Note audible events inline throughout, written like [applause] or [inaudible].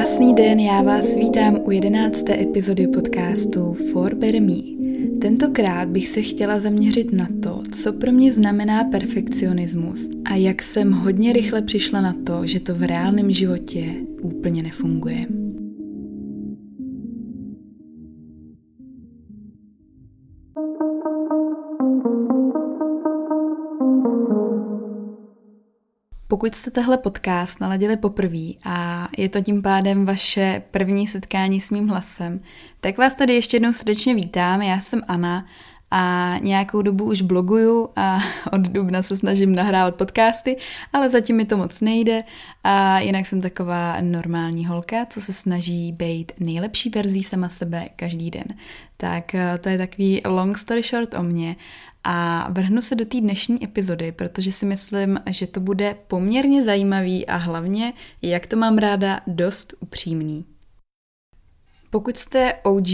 Krásný den, já vás vítám u jedenácté epizody podcastu For Me. Tentokrát bych se chtěla zaměřit na to, co pro mě znamená perfekcionismus a jak jsem hodně rychle přišla na to, že to v reálném životě úplně nefunguje. Pokud jste tahle podcast naladili poprvé a je to tím pádem vaše první setkání s mým hlasem, tak vás tady ještě jednou srdečně vítám. Já jsem Anna a nějakou dobu už bloguju a [laughs] od dubna se snažím nahrávat podcasty, ale zatím mi to moc nejde a jinak jsem taková normální holka, co se snaží být nejlepší verzí sama sebe každý den. Tak eh, to je takový long story short o mně a vrhnu se do té dnešní epizody, protože si myslím, že to bude poměrně zajímavý a hlavně, jak to mám ráda, dost upřímný. Pokud jste OG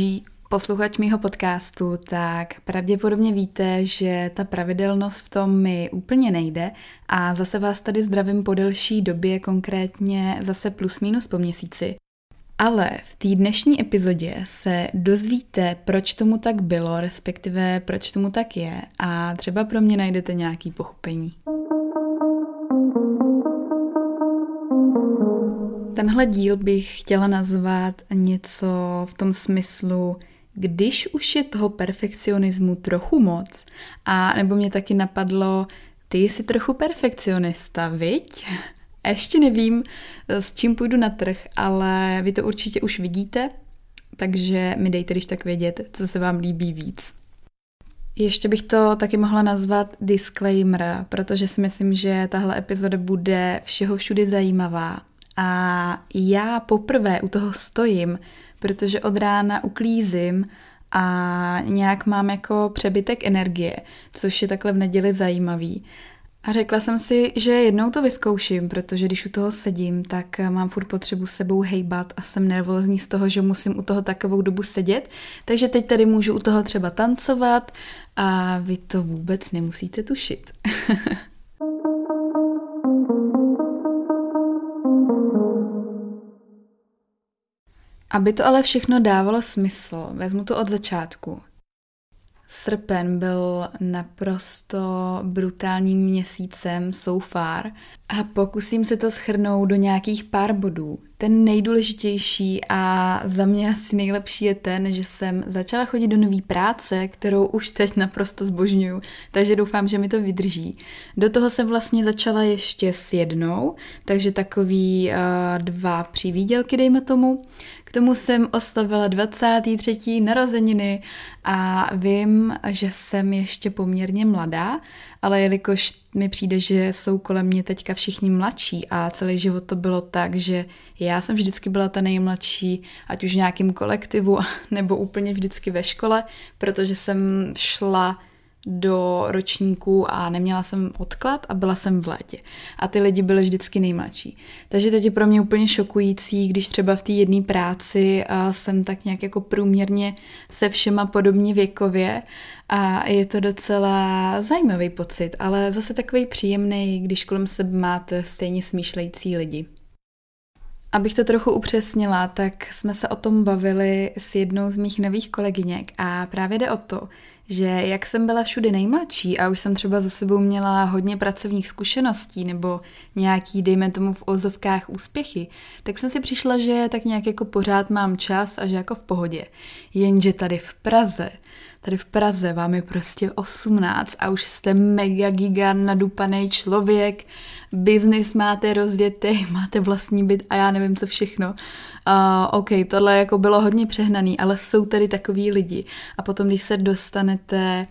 posluchač mýho podcastu, tak pravděpodobně víte, že ta pravidelnost v tom mi úplně nejde a zase vás tady zdravím po delší době, konkrétně zase plus minus po měsíci. Ale v té dnešní epizodě se dozvíte, proč tomu tak bylo, respektive proč tomu tak je a třeba pro mě najdete nějaký pochopení. Tenhle díl bych chtěla nazvat něco v tom smyslu, když už je toho perfekcionismu trochu moc, a nebo mě taky napadlo, ty jsi trochu perfekcionista, viď? A ještě nevím, s čím půjdu na trh, ale vy to určitě už vidíte, takže mi dejte když tak vědět, co se vám líbí víc. Ještě bych to taky mohla nazvat disclaimer, protože si myslím, že tahle epizoda bude všeho všudy zajímavá. A já poprvé u toho stojím, protože od rána uklízím a nějak mám jako přebytek energie, což je takhle v neděli zajímavý. A řekla jsem si, že jednou to vyzkouším, protože když u toho sedím, tak mám furt potřebu sebou hejbat a jsem nervózní z toho, že musím u toho takovou dobu sedět. Takže teď tady můžu u toho třeba tancovat a vy to vůbec nemusíte tušit. [laughs] Aby to ale všechno dávalo smysl, vezmu to od začátku. Srpen byl naprosto brutálním měsícem so far a pokusím se to schrnout do nějakých pár bodů. Ten nejdůležitější a za mě asi nejlepší je ten, že jsem začala chodit do nové práce, kterou už teď naprosto zbožňuju, takže doufám, že mi to vydrží. Do toho jsem vlastně začala ještě s jednou, takže takový uh, dva přivídělky, dejme tomu. K tomu jsem oslavila 23. narozeniny a vím, že jsem ještě poměrně mladá, ale jelikož mi přijde, že jsou kolem mě teďka všichni mladší a celý život to bylo tak, že já jsem vždycky byla ta nejmladší, ať už v nějakém kolektivu [laughs] nebo úplně vždycky ve škole, protože jsem šla do ročníků a neměla jsem odklad a byla jsem v létě. A ty lidi byly vždycky nejmladší. Takže teď je pro mě úplně šokující, když třeba v té jedné práci jsem tak nějak jako průměrně se všema podobně věkově a je to docela zajímavý pocit, ale zase takový příjemný, když kolem sebe máte stejně smýšlející lidi. Abych to trochu upřesnila, tak jsme se o tom bavili s jednou z mých nových kolegyněk a právě jde o to, že jak jsem byla všude nejmladší a už jsem třeba za sebou měla hodně pracovních zkušeností nebo nějaký, dejme tomu v ozovkách úspěchy, tak jsem si přišla, že tak nějak jako pořád mám čas a že jako v pohodě. Jenže tady v Praze Tady v Praze vám je prostě 18 a už jste mega giga nadupaný člověk, biznis máte rozdětý, [laughs] máte vlastní byt a já nevím co všechno. Uh, OK, tohle jako bylo hodně přehnaný, ale jsou tady takový lidi. A potom, když se dostanete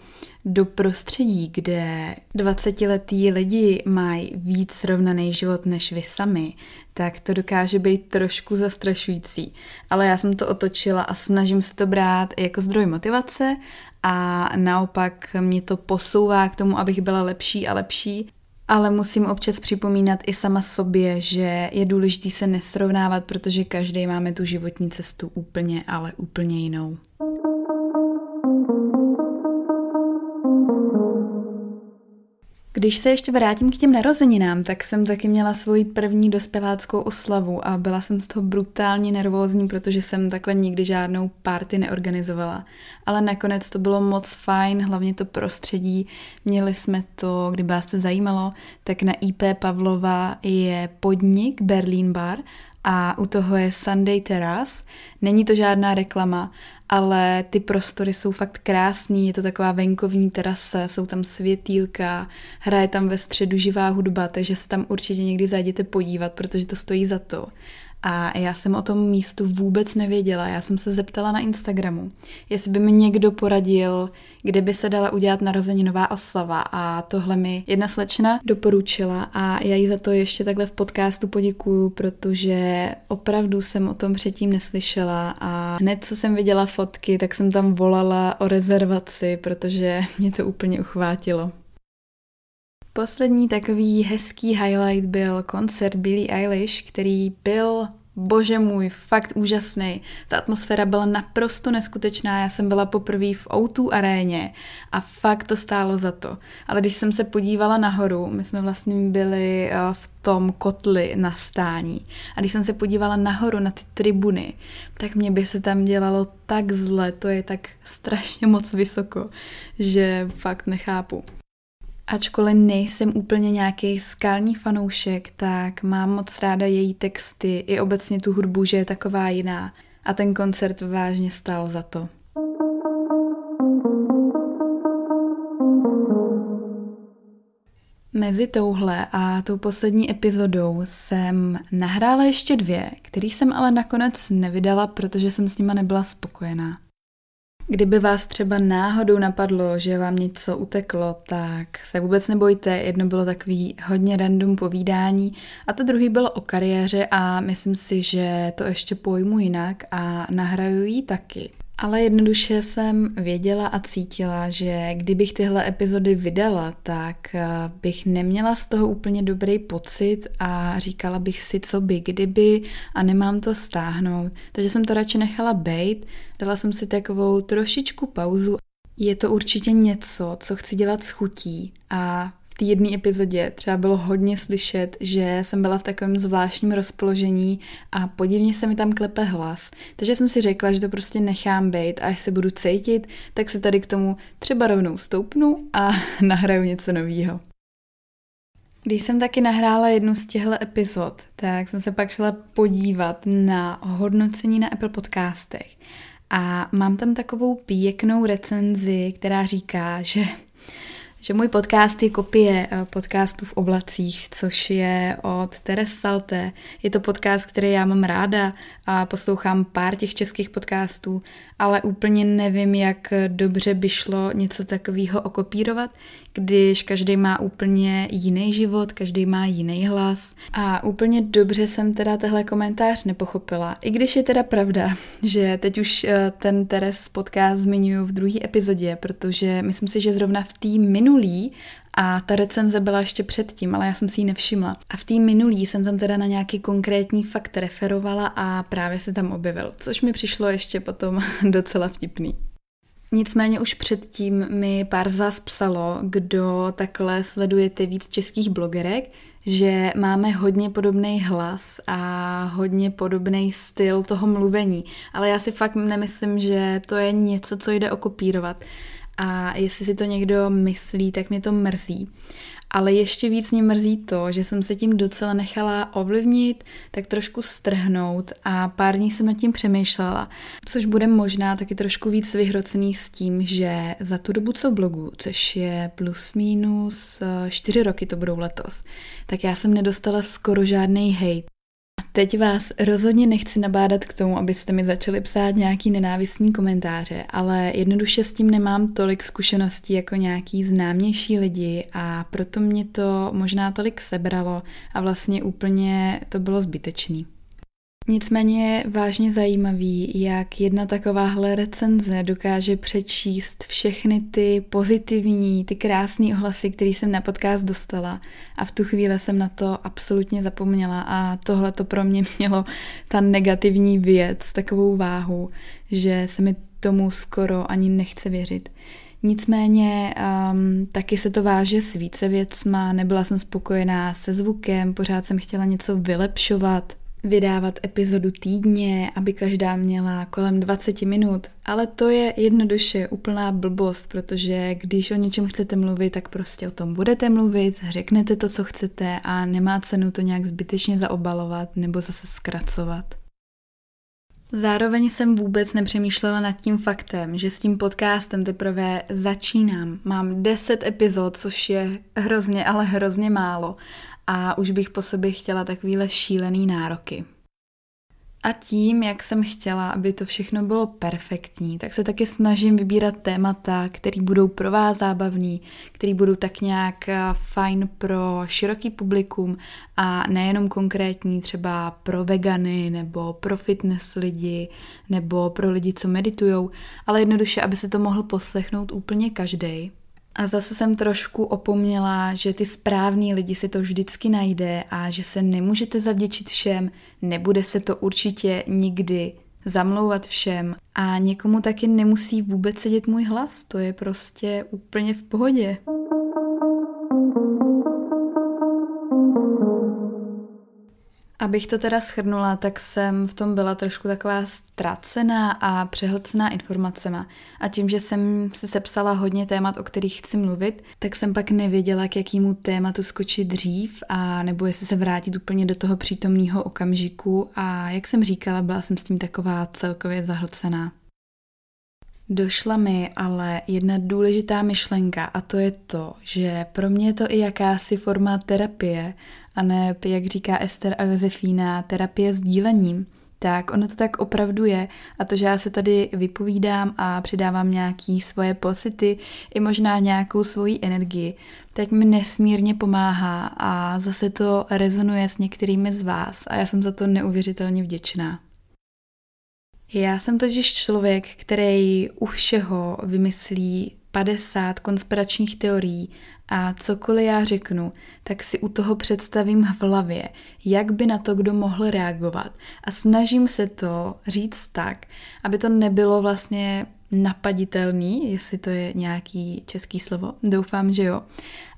do prostředí, kde 20-letý lidi mají víc srovnaný život než vy sami, tak to dokáže být trošku zastrašující. Ale já jsem to otočila a snažím se to brát jako zdroj motivace a naopak mě to posouvá k tomu, abych byla lepší a lepší. Ale musím občas připomínat i sama sobě, že je důležité se nesrovnávat, protože každý máme tu životní cestu úplně, ale úplně jinou. Když se ještě vrátím k těm narozeninám, tak jsem taky měla svoji první dospěláckou oslavu a byla jsem z toho brutálně nervózní, protože jsem takhle nikdy žádnou party neorganizovala. Ale nakonec to bylo moc fajn, hlavně to prostředí. Měli jsme to, kdyby vás to zajímalo, tak na IP Pavlova je podnik Berlin Bar a u toho je Sunday Terrace. Není to žádná reklama, ale ty prostory jsou fakt krásný, je to taková venkovní terasa, jsou tam světýlka, hraje tam ve středu živá hudba, takže se tam určitě někdy zajděte podívat, protože to stojí za to. A já jsem o tom místu vůbec nevěděla. Já jsem se zeptala na Instagramu, jestli by mi někdo poradil, kde by se dala udělat narozeninová oslava. A tohle mi jedna slečna doporučila a já jí za to ještě takhle v podcastu poděkuju, protože opravdu jsem o tom předtím neslyšela a hned, co jsem viděla fotky, tak jsem tam volala o rezervaci, protože mě to úplně uchvátilo. Poslední takový hezký highlight byl koncert Billie Eilish, který byl Bože můj, fakt úžasný. Ta atmosféra byla naprosto neskutečná. Já jsem byla poprvé v O2 aréně a fakt to stálo za to. Ale když jsem se podívala nahoru, my jsme vlastně byli eh, v tom kotli na stání. A když jsem se podívala nahoru na ty tribuny, tak mě by se tam dělalo tak zle, to je tak strašně moc vysoko, že fakt nechápu. Ačkoliv nejsem úplně nějaký skalní fanoušek, tak mám moc ráda její texty i obecně tu hudbu, že je taková jiná. A ten koncert vážně stál za to. Mezi touhle a tou poslední epizodou jsem nahrála ještě dvě, kterých jsem ale nakonec nevydala, protože jsem s nima nebyla spokojená. Kdyby vás třeba náhodou napadlo, že vám něco uteklo, tak se vůbec nebojte. Jedno bylo takový hodně random povídání a to druhý bylo o kariéře a myslím si, že to ještě pojmu jinak a nahraju ji taky. Ale jednoduše jsem věděla a cítila, že kdybych tyhle epizody vydala, tak eh, bych neměla z toho úplně dobrý pocit a říkala bych si, co by kdyby a nemám to stáhnout. Takže jsem to radši nechala bejt, dala jsem si takovou trošičku pauzu. Je to určitě něco, co chci dělat s chutí a té jedné epizodě třeba bylo hodně slyšet, že jsem byla v takovém zvláštním rozpoložení a podivně se mi tam klepe hlas. Takže jsem si řekla, že to prostě nechám být a až se budu cítit, tak se tady k tomu třeba rovnou stoupnu a [laughs] nahraju něco nového. Když jsem taky nahrála jednu z těchto epizod, tak jsem se pak šla podívat na hodnocení na Apple podcastech. A mám tam takovou pěknou recenzi, která říká, že že můj podcast je kopie eh, podcastu v oblacích, což je od Teres Salte. Je to podcast, který já mám ráda a poslouchám pár těch českých podcastů, ale úplně nevím, jak dobře by šlo něco takového okopírovat, když každý má úplně jiný život, každý má jiný hlas. A úplně dobře jsem teda tehle komentář nepochopila. I když je teda pravda, [laughs] že teď už eh, ten Teres podcast zmiňuji v druhé epizodě, protože myslím si, že zrovna v té minulý a ta recenze byla ještě předtím, ale já jsem si ji nevšimla. A v té minulý jsem tam teda na nějaký konkrétní fakt referovala a právě se tam objevil, což mi přišlo ještě potom [laughs] docela vtipný. Nicméně už předtím mi pár z vás psalo, kdo takhle sledujete víc českých blogerek, že máme hodně podobný hlas a hodně podobný styl toho mluvení, ale já si fakt nemyslím, že to je něco, co jde okopírovat. A jestli si to někdo myslí, tak mě to mrzí. Ale ještě víc mě mrzí to, že jsem se tím docela nechala ovlivnit, tak trošku strhnout a pár dní jsem nad tím přemýšlela, což bude možná taky trošku víc vyhrocený s tím, že za tu dobu, co blogu, což je plus minus eh, čtyři roky to budou letos, tak já jsem nedostala skoro žádný hate. Teď vás rozhodně nechci nabádat k tomu, abyste mi začali psát nějaký nenávistný komentáře, ale jednoduše s tím nemám tolik zkušeností jako nějaký známější lidi a proto mě to možná tolik sebralo a vlastně úplně to bylo zbytečný. Nicméně je vážně zajímavý, jak jedna takováhle recenze dokáže přečíst všechny ty pozitivní, ty krásné ohlasy, které jsem na podcast dostala. A v tu chvíli jsem na to absolutně zapomněla. A tohle to pro mě mělo ta negativní věc, takovou váhu, že se mi tomu skoro ani nechce věřit. Nicméně um, taky se to váže s více věcma, nebyla jsem spokojená se zvukem, pořád jsem chtěla něco vylepšovat, vydávat epizodu týdně, aby každá měla kolem 20 minut. Ale to je jednoduše úplná blbost, protože když o něčem chcete mluvit, tak prostě o tom budete mluvit, řeknete to, co chcete a nemá cenu to nějak zbytečně zaobalovat nebo zase zkracovat. Zároveň jsem vůbec nepřemýšlela nad tím faktem, že s tím podcastem teprve začínám. Mám 10 epizod, což je hrozně, ale hrozně málo a už bych po sobě chtěla takovýhle šílený nároky. A tím, jak jsem chtěla, aby to všechno bylo perfektní, tak se taky snažím vybírat témata, které budou pro vás zábavný, které budou tak nějak eh, fajn pro široký publikum a nejenom konkrétní třeba pro vegany nebo pro fitness lidi nebo pro lidi, co meditujou, ale jednoduše, aby se to mohl poslechnout úplně každý. A zase jsem trošku opomněla, že ty správní lidi si to vždycky najde a že se nemůžete zavděčit všem, nebude se to určitě nikdy zamlouvat všem a někomu taky nemusí vůbec sedět můj hlas, to je prostě úplně v pohodě. Abych to teda schrnula, tak jsem v tom byla trošku taková ztracená a přehlcená informacema. A tím, že jsem si sepsala hodně témat, o kterých chci mluvit, tak jsem pak nevěděla, k jakému tématu skočit dřív a nebo jestli se vrátit úplně do toho přítomného okamžiku a jak jsem říkala, byla jsem s tím taková celkově zahlcená. Došla mi ale jedna důležitá myšlenka a to je to, že pro mě je to i jakási forma terapie a ne, jak říká Ester a Josefína, terapie s dílením, tak ono to tak opravdu je a to, že já se tady vypovídám a přidávám nějaký svoje pocity i možná nějakou svoji energii, tak mi nesmírně pomáhá a zase to rezonuje s některými z vás a já jsem za to neuvěřitelně vděčná. Já jsem totiž člověk, který u všeho vymyslí 50 konspiračních teorií a cokoliv já řeknu, tak si u toho představím v hlavě, jak by na to kdo mohl reagovat. A snažím se to říct tak, aby to nebylo vlastně napaditelný, jestli to je nějaký český slovo, doufám, že jo,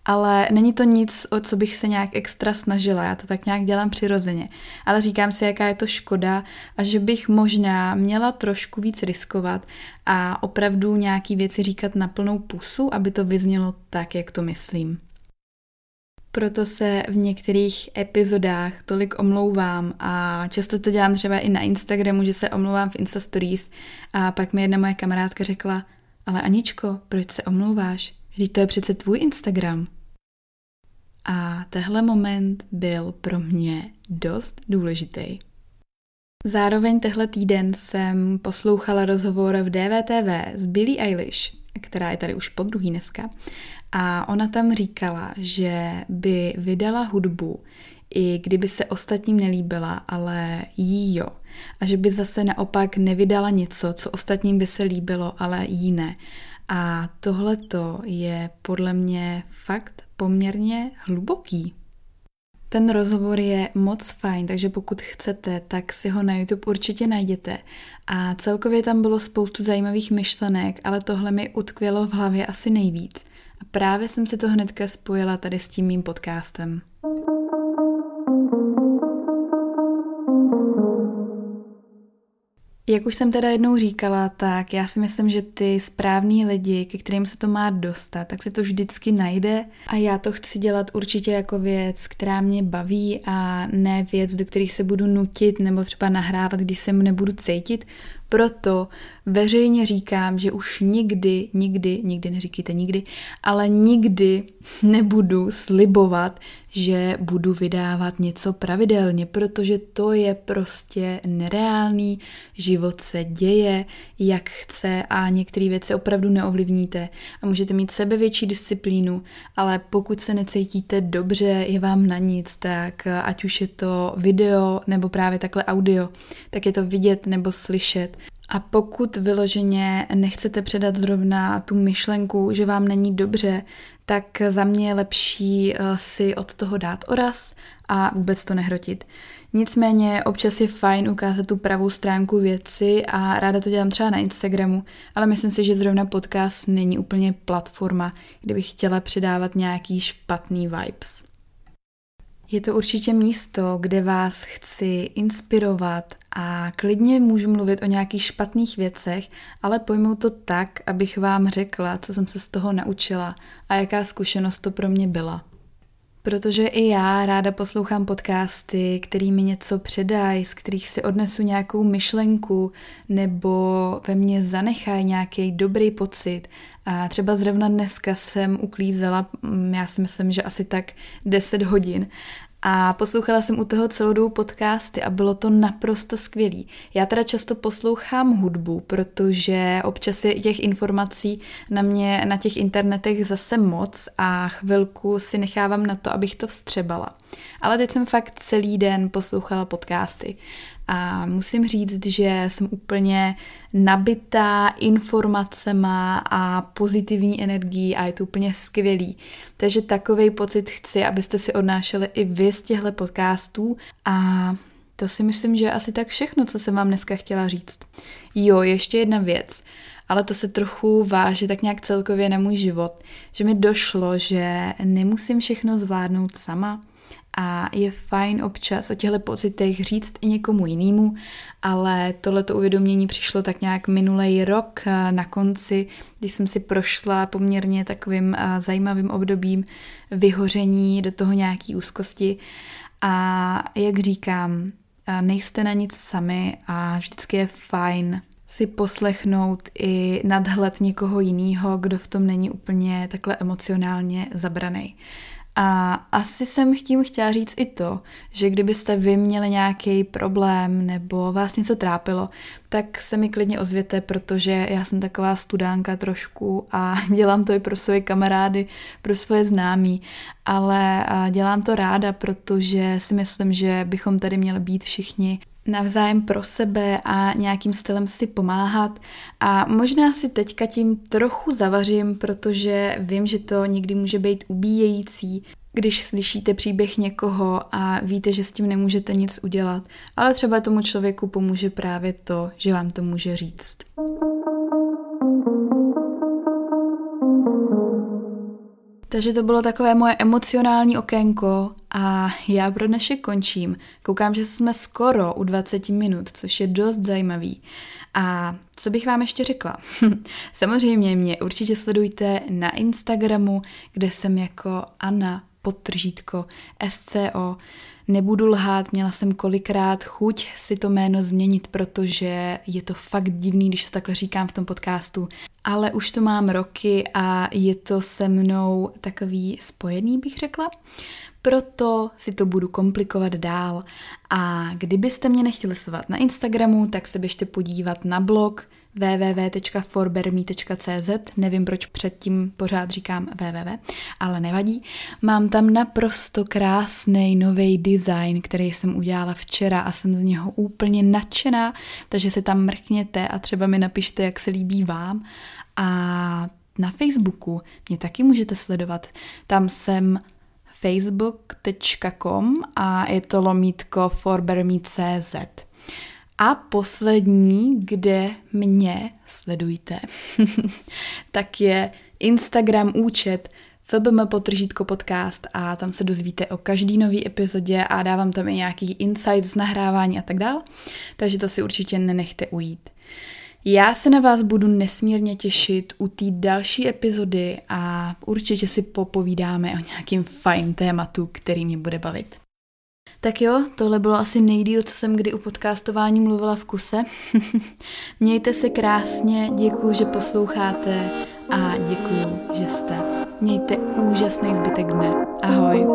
ale není to nic, o co bych se nějak extra snažila, já to tak nějak dělám přirozeně, ale říkám si, jaká je to škoda a že bych možná měla trošku víc riskovat a opravdu nějaký věci říkat na plnou pusu, aby to vyznělo tak, jak to myslím. Proto se v některých epizodách tolik omlouvám a často to dělám třeba i na Instagramu, že se omlouvám v Insta Stories a pak mi jedna moje kamarádka řekla, ale Aničko, proč se omlouváš? Vždyť to je přece tvůj Instagram. A tehle moment byl pro mě dost důležitý. Zároveň tehle týden jsem poslouchala rozhovor v DVTV s Billie Eilish, která je tady už po druhý dneska. A ona tam říkala, že by vydala hudbu, i kdyby se ostatním nelíbila, ale jí jo. A že by zase naopak nevydala něco, co ostatním by se líbilo, ale jí ne. A tohleto je podle mě fakt poměrně hluboký. Ten rozhovor je moc fajn, takže pokud chcete, tak si ho na YouTube určitě najděte. A celkově tam bylo spoustu zajímavých myšlenek, ale tohle mi utkvělo v hlavě asi nejvíc. A právě jsem si to hnedka spojila tady s tím mým podcastem. Jak už jsem teda jednou říkala, tak já si myslím, že ty správní lidi, ke kterým se to má dostat, tak se to vždycky najde. A já to chci dělat určitě jako věc, která mě baví a ne věc, do kterých se budu nutit nebo třeba nahrávat, když se nebudu cítit, proto veřejně říkám, že už nikdy, nikdy, nikdy neříkejte nikdy, ale nikdy nebudu slibovat, že budu vydávat něco pravidelně, protože to je prostě nereálný, život se děje, jak chce a některé věci opravdu neovlivníte a můžete mít sebe větší disciplínu, ale pokud se necítíte dobře, je vám na nic, tak ať už je to video nebo právě takhle audio, tak je to vidět nebo slyšet A pokud vyloženě nechcete předat zrovna tu myšlenku, že vám není dobře, tak za mě je lepší eh, si od toho dát oraz a vůbec to nehrotit. Nicméně občas je fajn ukázat tu pravou stránku věci a ráda to dělám třeba na Instagramu, ale myslím si, že zrovna podcast není úplně platforma, kde bych chtěla předávat nějaký špatný vibes. Je to určitě místo, kde vás chci inspirovat a klidně můžu mluvit o nějakých špatných věcech, ale pojmu to tak, abych vám řekla, co jsem se z toho naučila a jaká zkušenost to pro mě byla. Protože i já ráda poslouchám podcasty, který mi něco předají, z kterých si odnesu nějakou myšlenku nebo ve mně zanechají nějaký dobrý pocit. A třeba zrovna dneska jsem uklízela, mm, já si myslím, že asi tak 10 hodin a poslouchala jsem u toho celou dobu podcasty a bylo to naprosto skvělý. Já teda často poslouchám hudbu, protože občas je těch informací na mě na těch internetech zase moc a chvilku si nechávám na to, abych to vstřebala. Ale teď jsem fakt celý den poslouchala podcasty a musím říct, že jsem úplně nabitá informacema a pozitivní energií a je to úplně skvělý. Takže takový pocit chci, abyste si odnášeli i vy z těchto podcastů a to si myslím, že je asi tak všechno, co jsem vám dneska chtěla říct. Jo, ještě jedna věc, ale to se trochu váže tak nějak celkově na můj život, že mi došlo, že nemusím všechno zvládnout sama, a je fajn občas o těchto pocitech říct i někomu jinému, ale tohleto uvědomění přišlo tak nějak minulý rok eh, na konci, když jsem si prošla poměrně takovým eh, zajímavým obdobím vyhoření do toho nějaký úzkosti a jak říkám, eh, nejste na nic sami a vždycky je fajn si poslechnout i nadhled někoho jiného, kdo v tom není úplně takhle emocionálně zabraný. A asi jsem tím chtěla říct i to, že kdybyste vy měli nějaký problém nebo vás něco trápilo, tak se mi klidně ozvěte, protože já jsem taková studánka trošku a [laughs] dělám to i pro svoje kamarády, pro svoje známí, ale dělám to ráda, protože si myslím, že bychom tady měli být všichni navzájem pro sebe a nějakým stylem si pomáhat. A možná si teďka tím trochu zavařím, protože vím, že to někdy může být ubíjející, když slyšíte příběh někoho a víte, že s tím nemůžete nic udělat, ale třeba tomu člověku pomůže právě to, že vám to může říct. Takže to bylo takové moje emocionální okénko a já pro dnešek končím. Koukám, že jsme skoro u 20 minut, což je dost zajímavý. A co bych vám ještě řekla? [laughs] Samozřejmě mě určitě sledujte na Instagramu, kde jsem jako Anna podtržítko SCO. Nebudu lhát, měla jsem kolikrát chuť si to jméno změnit, protože je to fakt divný, když to takhle říkám v tom podcastu. Ale už to mám roky a je to se mnou takový spojený, bych řekla. Proto si to budu komplikovat dál. A kdybyste mě nechtěli sledovat na Instagramu, tak se běžte podívat na blog www.forberme.cz, nevím, proč předtím pořád říkám www, ale nevadí. Mám tam naprosto krásný nový design, který jsem udělala včera a jsem z něho úplně nadšená, takže se tam mrkněte a třeba mi napište, jak se líbí vám. A na Facebooku mě taky můžete sledovat. Tam jsem facebook.com a je to lomítko forberme.cz. A poslední, kde mě sledujte, [laughs] tak je Instagram účet FBM potržítko podcast a tam se dozvíte o každý nový epizodě a dávám tam i nějaký insight z nahrávání a tak dále, takže to si určitě nenechte ujít. Já se na vás budu nesmírně těšit u té další epizody a určitě si popovídáme o nějakým fajn tématu, který mě bude bavit. Tak jo, tohle bylo asi nejdíl, co jsem kdy u podcastování mluvila v kuse. [laughs] Mějte se krásně, děkuji, že posloucháte a děkuji, že jste. Mějte úžasný zbytek dne. Ahoj.